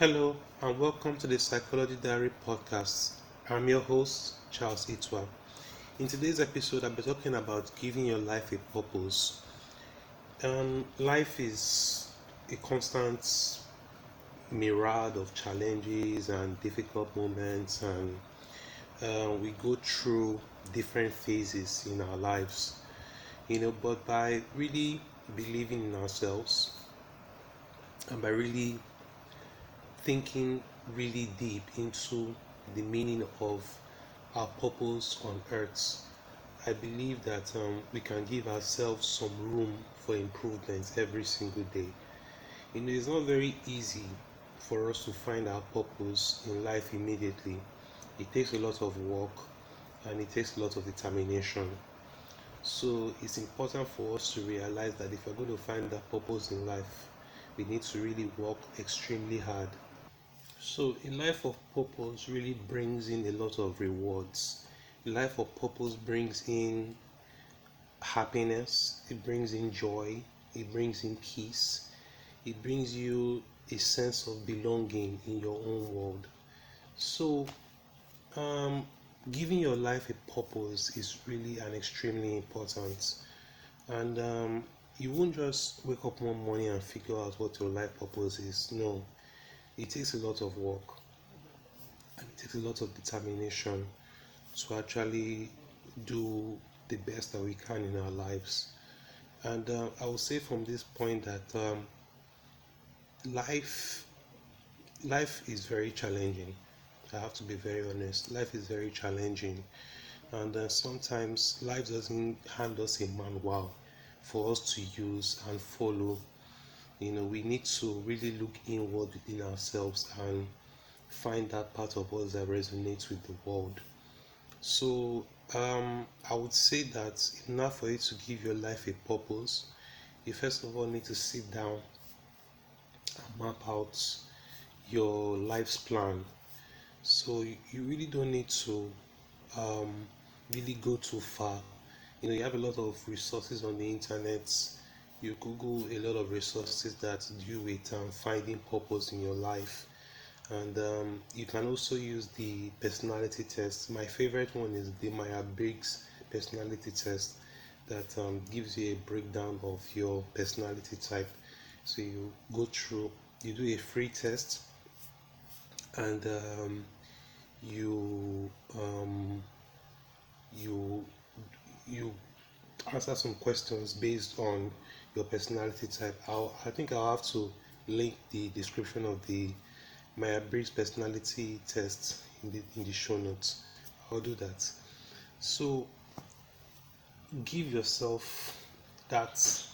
Hello and welcome to the Psychology Diary podcast. I'm your host, Charles Itwa. In today's episode, I'll be talking about giving your life a purpose. Um, life is a constant myriad of challenges and difficult moments, and uh, we go through different phases in our lives. You know, but by really believing in ourselves and by really thinking really deep into the meaning of our purpose on earth, I believe that um, we can give ourselves some room for improvement every single day. You know, it's not very easy for us to find our purpose in life immediately. It takes a lot of work and it takes a lot of determination. So it's important for us to realize that if we're going to find that purpose in life, we need to really work extremely hard so, a life of purpose really brings in a lot of rewards. A life of purpose brings in happiness, it brings in joy, it brings in peace, it brings you a sense of belonging in your own world. So, um, giving your life a purpose is really an extremely important. And um, you won't just wake up one morning and figure out what your life purpose is. No, it takes a lot of work and it takes a lot of determination to actually do the best that we can in our lives. And uh, I will say from this point that um, life life is very challenging. I have to be very honest. Life is very challenging, and uh, sometimes life doesn't hand us a manual for us to use and follow you know we need to really look inward within ourselves and find that part of us that resonates with the world. So um, i would say that enough for you to give your life a purpose you first of all need to sit down and map out your life's plan. So you really don't need to um, really go too far. You know you have a lot of resources on the internet you google a lot of resources that deal with um, finding purpose in your life. And um, you can also use the personality test. My favorite one is the myers-briggs personality test that um, gives you a breakdown of your personality type. So you go through you do a free test and um, you um, you you answer some questions based on your personality type. I'll, I think I'll have to link the description of the Myers-Briggs personality test in the in the show notes. I'll do that. So give yourself that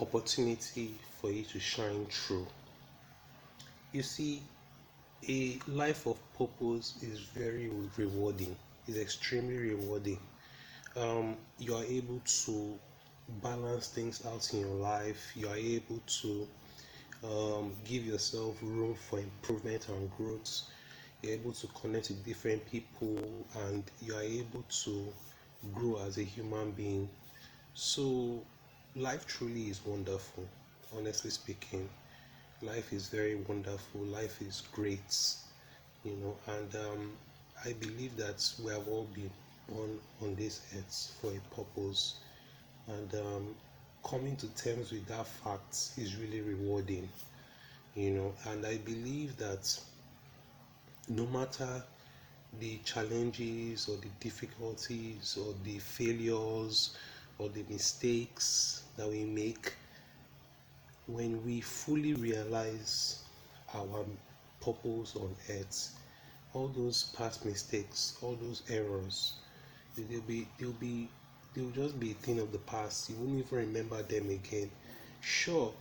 opportunity for you to shine through. You see, a life of purpose is very rewarding. It's extremely rewarding. Um, you are able to balance things out in your life, you are able to um, give yourself room for improvement and growth. You're able to connect with different people and you are able to grow as a human being. So, life truly is wonderful, honestly speaking. Life is very wonderful, life is great, you know, and um, I believe that we have all been born on this earth for a purpose and um, coming to terms with that fact is really rewarding you know. And i believe that no matter the challenges or the difficulties or the failures or the mistakes that we make when we fully realize our purpose on earth all those past mistakes all those errors they'll be they'll be they'll just be a thing of the past. You won't even remember them again. Sure,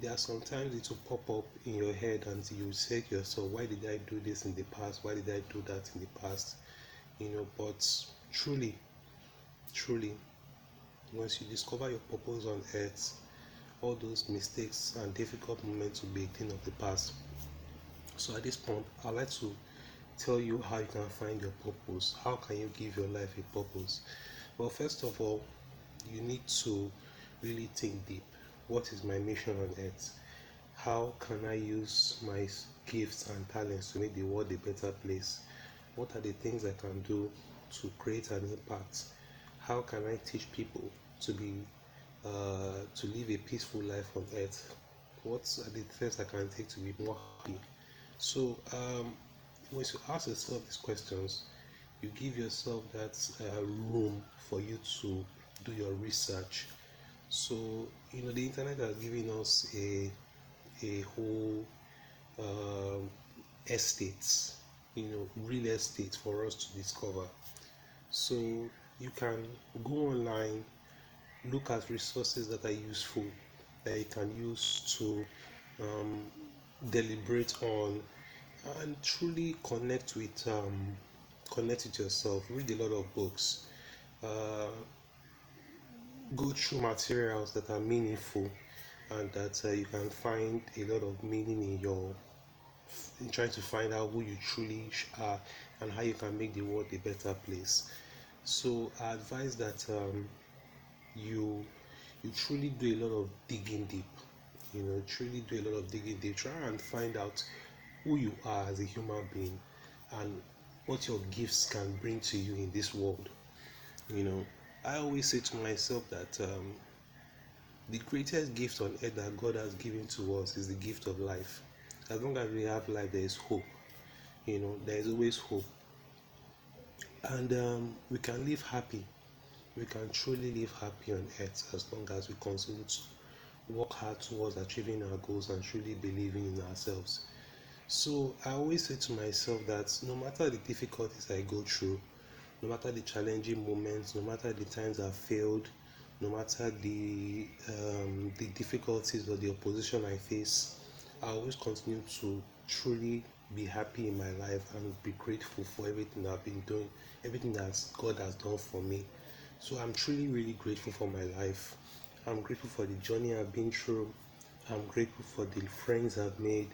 there are sometimes it will pop up in your head and you say to yourself, Why did I do this in the past? Why did I do that in the past? You know, but truly, truly, once you discover your purpose on earth, all those mistakes and difficult moments will be a thing of the past. So at this point, I'd like to tell you how you can find your purpose. How can you give your life a purpose? Well, first of all, you need to really think deep. What is my mission on earth? how can I use my gifts and talents to make the world a better place? What are the things I can do to create an impact? How can I teach people to be uh, to live a peaceful life on earth? What are the steps I can take to be more happy? So, um, when you ask yourself these questions, you give yourself that uh, room for you to do your research. So, you know, the internet has given us a a whole um, estate, you know, real estate for us to discover. So you can go online, look at resources that are useful that you can use to um, deliberate on and truly connect with um, connect with yourself. Read a lot of books. Uh, go through materials that are meaningful and that uh, you can find a lot of meaning in your in trying to find out who you truly are and how you can make the world a better place so i advise that um, you you truly do a lot of digging deep you know truly do a lot of digging deep try and find out who you are as a human being and what your gifts can bring to you in this world you know i always say to myself that um, the greatest gift on earth that God has given to us is the gift of life. As long as we have life, there is hope. You know, there is always hope. And um, we can live happy. We can truly live happy on earth as long as we continue to work hard towards achieving our goals and truly believing in ourselves. So I always say to myself that no matter the difficulties I go through, no matter the challenging moments, no matter the times I've failed, no matter the um, the difficulties or the opposition I face, I always continue to truly be happy in my life and be grateful for everything I've been doing, everything that God has done for me. So I'm truly, really grateful for my life. I'm grateful for the journey I've been through. I'm grateful for the friends I've made.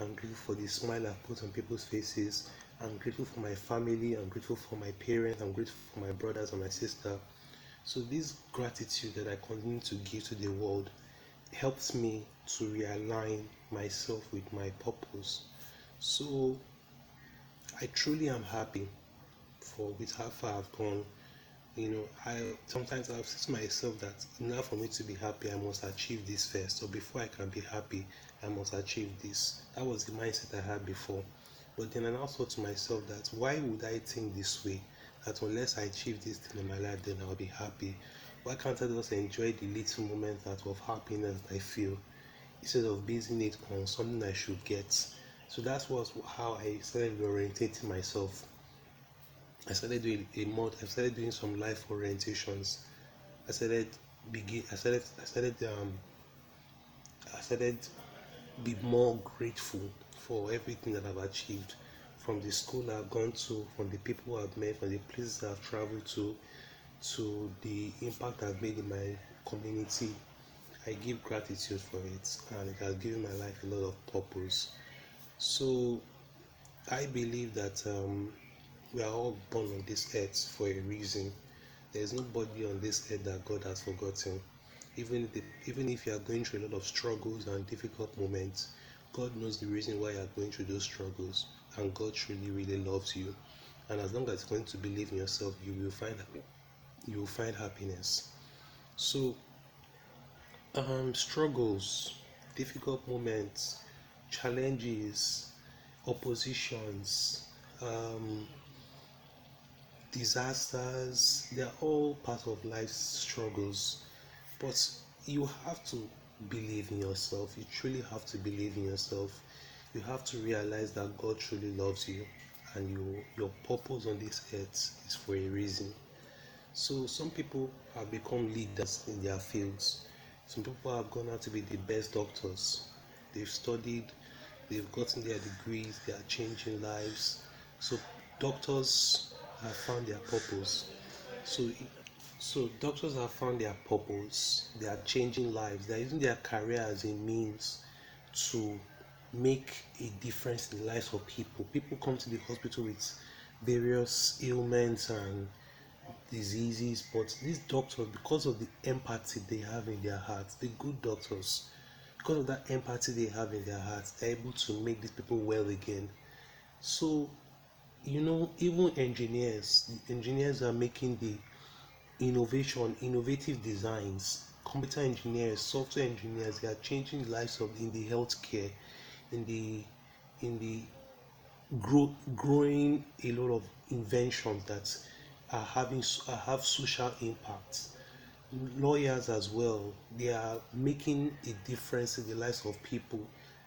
I'm grateful for the smile I've put on people's faces. I'm grateful for my family. I'm grateful for my parents. I'm grateful for my brothers and my sister. So, this gratitude that I continue to give to the world helps me to realign myself with my purpose. So, I truly am happy for with how far I've gone. You know, I sometimes I've said to myself that now for me to be happy, I must achieve this first. So before I can be happy, I must achieve this. That was the mindset I had before. But then I now thought to myself that why would I think this way? that unless I achieve this thing in my life, then I'll be happy. Why can't I just enjoy the little moments that of happiness I feel instead of basing it on something I should get? So that was how I started orientating myself. I started doing a mod. I started doing some life orientations. I started begin. I started. I started. Um. I started be more grateful for everything that I've achieved from the school I've gone to, from the people I've met, from the places I've traveled to, to the impact I've made in my community. I give gratitude for it, and it has given my life a lot of purpose. So, I believe that um, we are all born on this earth for a reason. There is nobody on this earth that God has forgotten. Even if, even if you are going through a lot of struggles and difficult moments, God knows the reason why you are going through those struggles and God truly really loves you. And as long as you're going to believe in yourself, you will find you will find happiness. So um struggles, difficult moments, challenges, oppositions, um, disasters, they're all part of life's struggles. But you have to believe in yourself. You truly have to believe in yourself you have to realize that God truly loves you and you, your purpose on this earth is for a reason. So, some people have become leaders in their fields. Some people have gone out to be the best doctors. They've studied, they've gotten their degrees, they are changing lives. So, doctors have found their purpose. So, so doctors have found their purpose. They are changing lives. They are using their career as a means to make a difference in the lives of people. People come to the hospital with various ailments and diseases, but these doctors, because of the empathy they have in their hearts, the good doctors because of that empathy they have in their hearts, they're able to make these people well again. So, you know, even engineers, engineers are making the innovation, innovative designs. Computer engineers, software engineers, they are changing the lives of in the healthcare, in the in the grow, growing a lot of inventions that are having are have social impact lawyers as well they are making a difference in the lives of people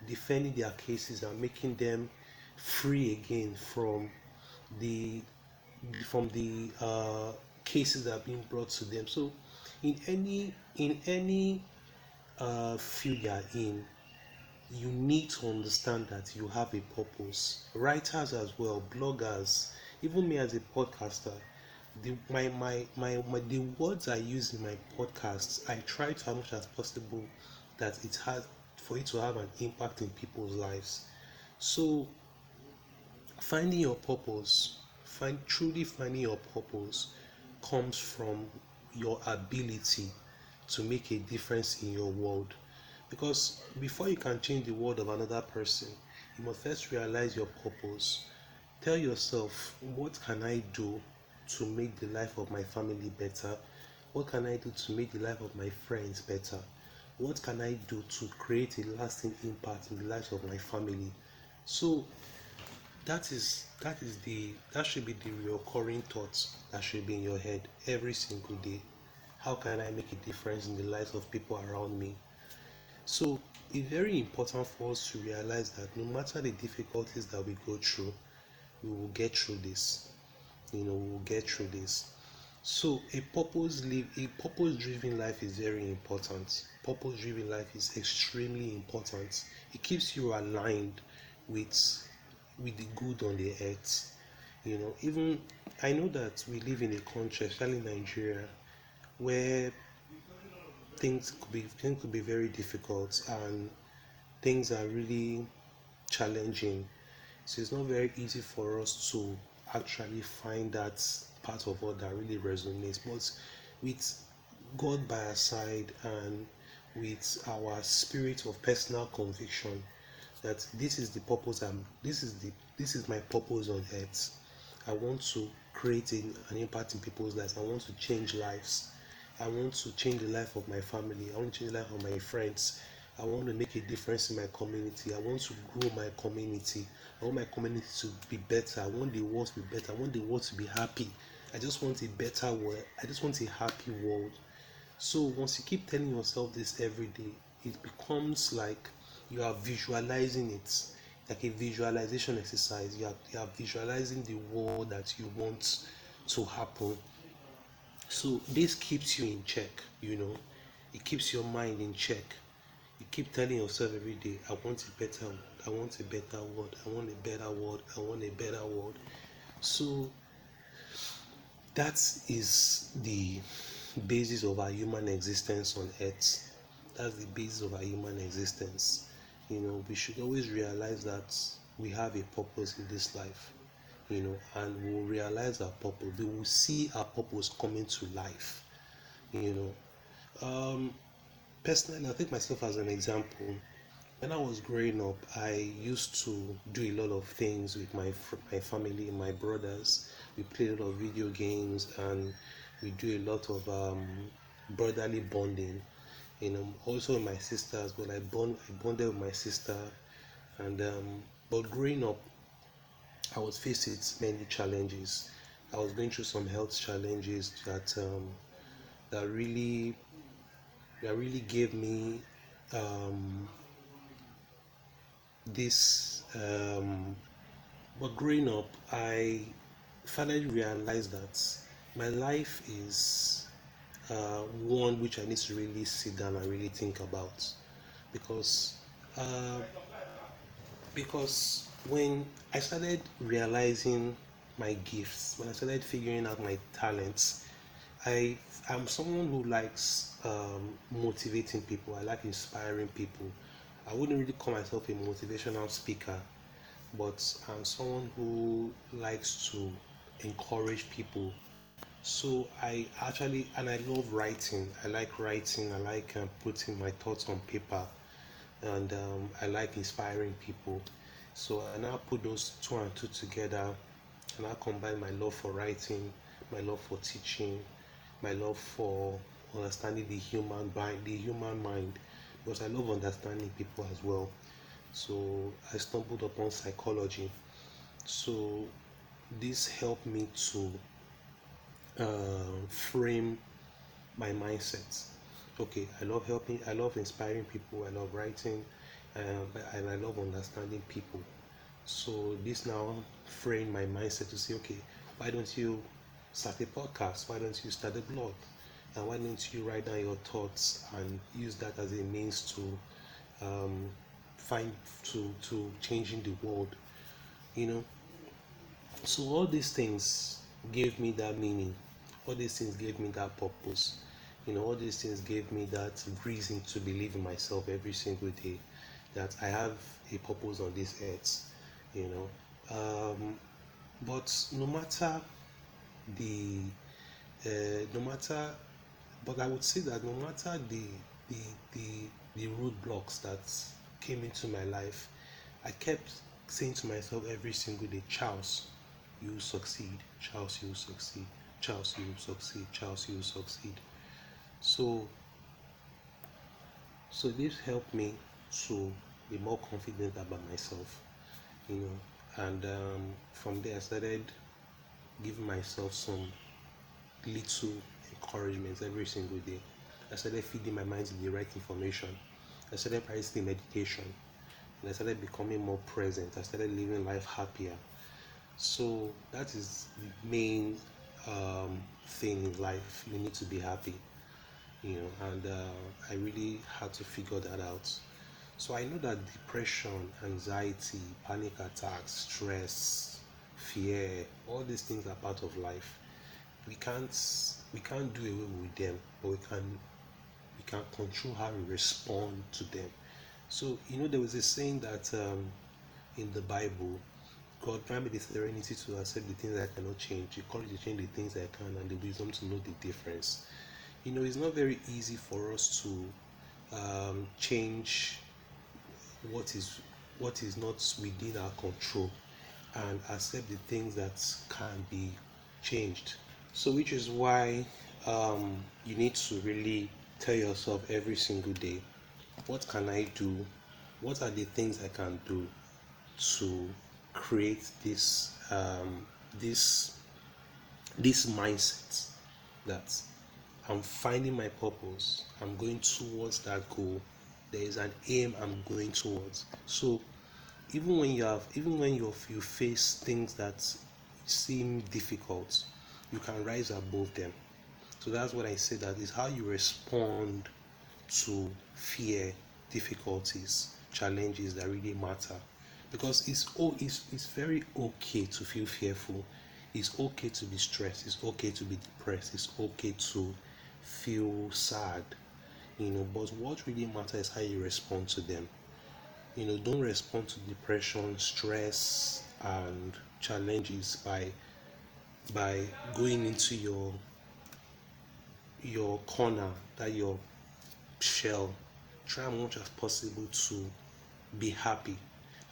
defending their cases and making them free again from the from the uh, cases that are being brought to them so in any in any uh, field you are in you need to understand that you have a purpose writers as well bloggers even me as a podcaster the my, my my my the words I use in my podcasts, I try to as much as possible that it has for it to have an impact in people's lives. So finding your purpose, find truly finding your purpose comes from your ability to make a difference in your world. Because before you can change the world of another person, you must first realize your purpose. Tell yourself, what can I do to make the life of my family better? What can I do to make the life of my friends better? What can I do to create a lasting impact in the lives of my family? So that is that is the that should be the recurring thoughts that should be in your head every single day. How can I make a difference in the lives of people around me? So it's very important for us to realize that no matter the difficulties that we go through, we will get through this you know we'll get through this so a purpose live a purpose driven life is very important purpose driven life is extremely important it keeps you aligned with with the good on the earth you know even i know that we live in a country especially nigeria where things could be things could be very difficult and things are really challenging so it's not very easy for us to actually find that part of what that really resonates. But with God by our side and with our spirit of personal conviction that this is the purpose I'm this is the this is my purpose on earth. I want to create an impact in people's lives. I want to change lives. I want to change the life of my family. I want to change the life of my friends. I want to make a difference in my community. I want to grow my community. I want my community to be better. I want the world to be better. I want the world to be happy. I just want a better world. I just want a happy world. So once you keep telling yourself this every day, it becomes like you are visualizing it, like a visualization exercise. You are, you are visualizing the world that you want to happen. So this keeps you in check, you know. It keeps your mind in check you keep telling yourself every day, I want a better world, I want a better world, I want a better world, I want a better world. So that is the basis of our human existence on earth. That's the basis of our human existence. You know, we should always realize that we have a purpose in this life. You know, and we'll realize our purpose. We will see our purpose coming to life. You know, um, personally, I take myself as an example. When I was growing up, I used to do a lot of things with my my family, my brothers. We play a lot of video games and we do a lot of um, brotherly bonding. You know, also my sister as well. I bond, I bonded with my sister, and um, but growing up, I was faced with many challenges. I was going through some health challenges that um, that really that really gave me um, this. Um, but growing up, I finally realized that my life is uh, one which I need to really sit down and really think about, because uh, because when I started realizing my gifts, when I started figuring out my talents, I am someone who likes um, motivating people. I like inspiring people. I wouldn't really call myself a motivational speaker, but I'm someone who likes to encourage people. So I actually and I love writing. I like writing. I like uh, putting my thoughts on paper. and um, I like inspiring people. So I now put those two and two together, and I combine my love for writing, my love for teaching, my love for understanding the human mind, the human mind, because I love understanding people as well. So I stumbled upon psychology. So this helped me to uh, frame my mindset. Okay, I love helping, I love inspiring people, I love writing, uh, and I love understanding people. So this now frame my mindset to say, okay, why don't you start a podcast? Why don't you start a blog? And why don't you write down your thoughts and use that as a means to um, find to to changing the world? You know. So all these things gave me that meaning. All these things gave me that purpose. You know, all these things gave me that reason to believe in myself every single day. That I have a purpose on this earth. You know. Um, but no matter the uh, no matter but I would say that no matter the the the, the roadblocks that came into my life, I kept saying to myself every single day, Charles, you succeed. Charles, you succeed. Charles, you succeed. Charles, you succeed. So, so this helped me to be more confident about myself, you know. And um, from there, I started giving myself some little encouragements every single day. I started feeding my mind the right information. I started practicing meditation. And I started becoming more present. I started living life happier. So that is the main um, thing in life. You need to be happy. You know, and uh, I really had to figure that out. So I know that depression, anxiety, panic attacks, stress, fear, all these things are part of life. We can't we can't do away with them, but we can we can control how we respond to them. So you know there was a saying that um, in the Bible, God grant me the serenity to accept the things I cannot change, the courage to change the things I can, and the wisdom to know the difference. You know it's not very easy for us to um, change what is what is not within our control and accept the things that can be changed so, which is why um, you need to really tell yourself every single day, what can I do? What are the things I can do to create this um, this this mindset that I'm finding my purpose. I'm going towards that goal. There is an aim I'm going towards. So even when you have even when you you face things that seem difficult, you can rise above them. So that's what I say that is how you respond to fear, difficulties, challenges that really matter. Because it's oh it's, it's very okay to feel fearful. It's okay to be stressed. It's okay to be depressed. It's okay to feel sad. You know, but what really matters is how you respond to them. You know, don't respond to depression, stress, and challenges by by going into your your corner that your shell try as much as possible to be happy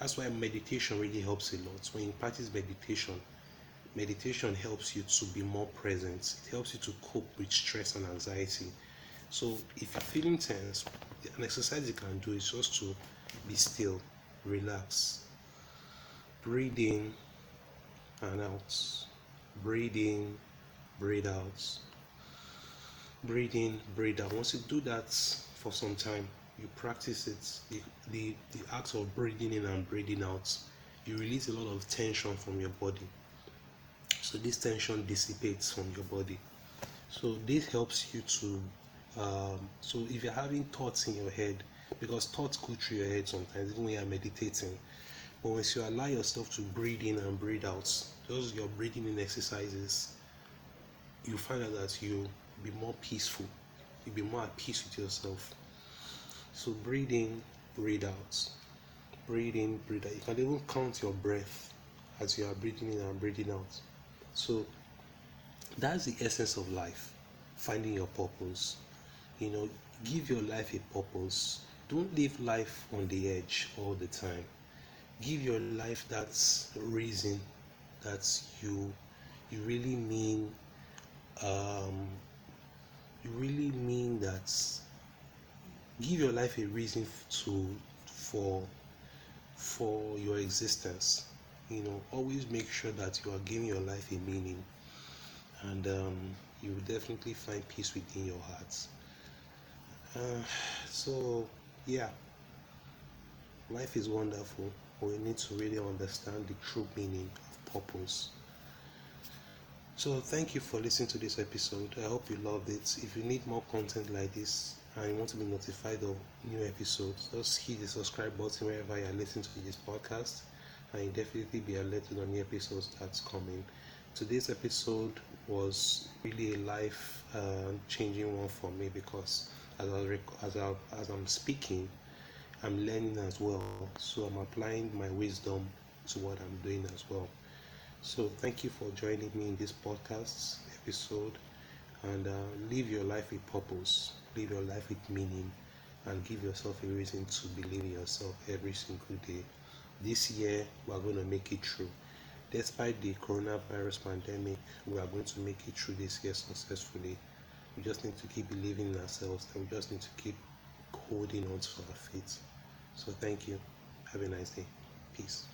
that's why meditation really helps a lot when you practice meditation meditation helps you to be more present it helps you to cope with stress and anxiety so if you're feeling tense an exercise you can do is just to be still relax breathe in and out breathe in, breathe out. Breathe in, breathe out. Once you do that for some time, you practice it, the, the, the act of breathing in and breathing out, you release a lot of tension from your body. So this tension dissipates from your body. So this helps you to. Um, so if you're having thoughts in your head, because thoughts go through your head sometimes, even when you're meditating, but once you allow yourself to breathe in and breathe out, those your breathing in exercises, you find out that you'll be more peaceful. You'll be more at peace with yourself. So breathe in, breathe out. Breathe in, breathe out. You can even count your breath as you are breathing in and breathing out. So that's the essence of life. Finding your purpose. You know, give your life a purpose. don't live life on the edge all the time. Give your life that reason that you you really mean um, you really mean that give your life a reason to for for your existence. You know always make sure that you are giving your life a meaning. And um, you will definitely find peace within your heart. Uh, so yeah. Life is wonderful but we need to really understand the true meaning of purpose. So thank you for listening to this episode. I hope you loved it. If you need more content like this and you want to be notified of new episodes. Just hit the subscribe button wherever you're listening to this podcast and you'll definitely be alerted on new episodes that's coming. Today's episode was really a life uh, changing one for me because as I, rec- as, I, as I'm speaking I'm learning as well. So I'm applying my wisdom to what I'm doing as well. So thank you for joining me in this podcast episode and uh, live your life with purpose live your life with meaning and give yourself a reason to believe in yourself every single day. This year we are going to make it through. Despite the coronavirus pandemic we are going to make it through this year successfully. We just need to keep believing in ourselves and we just need to keep holding on to our faith. So thank you. Have a nice day. Peace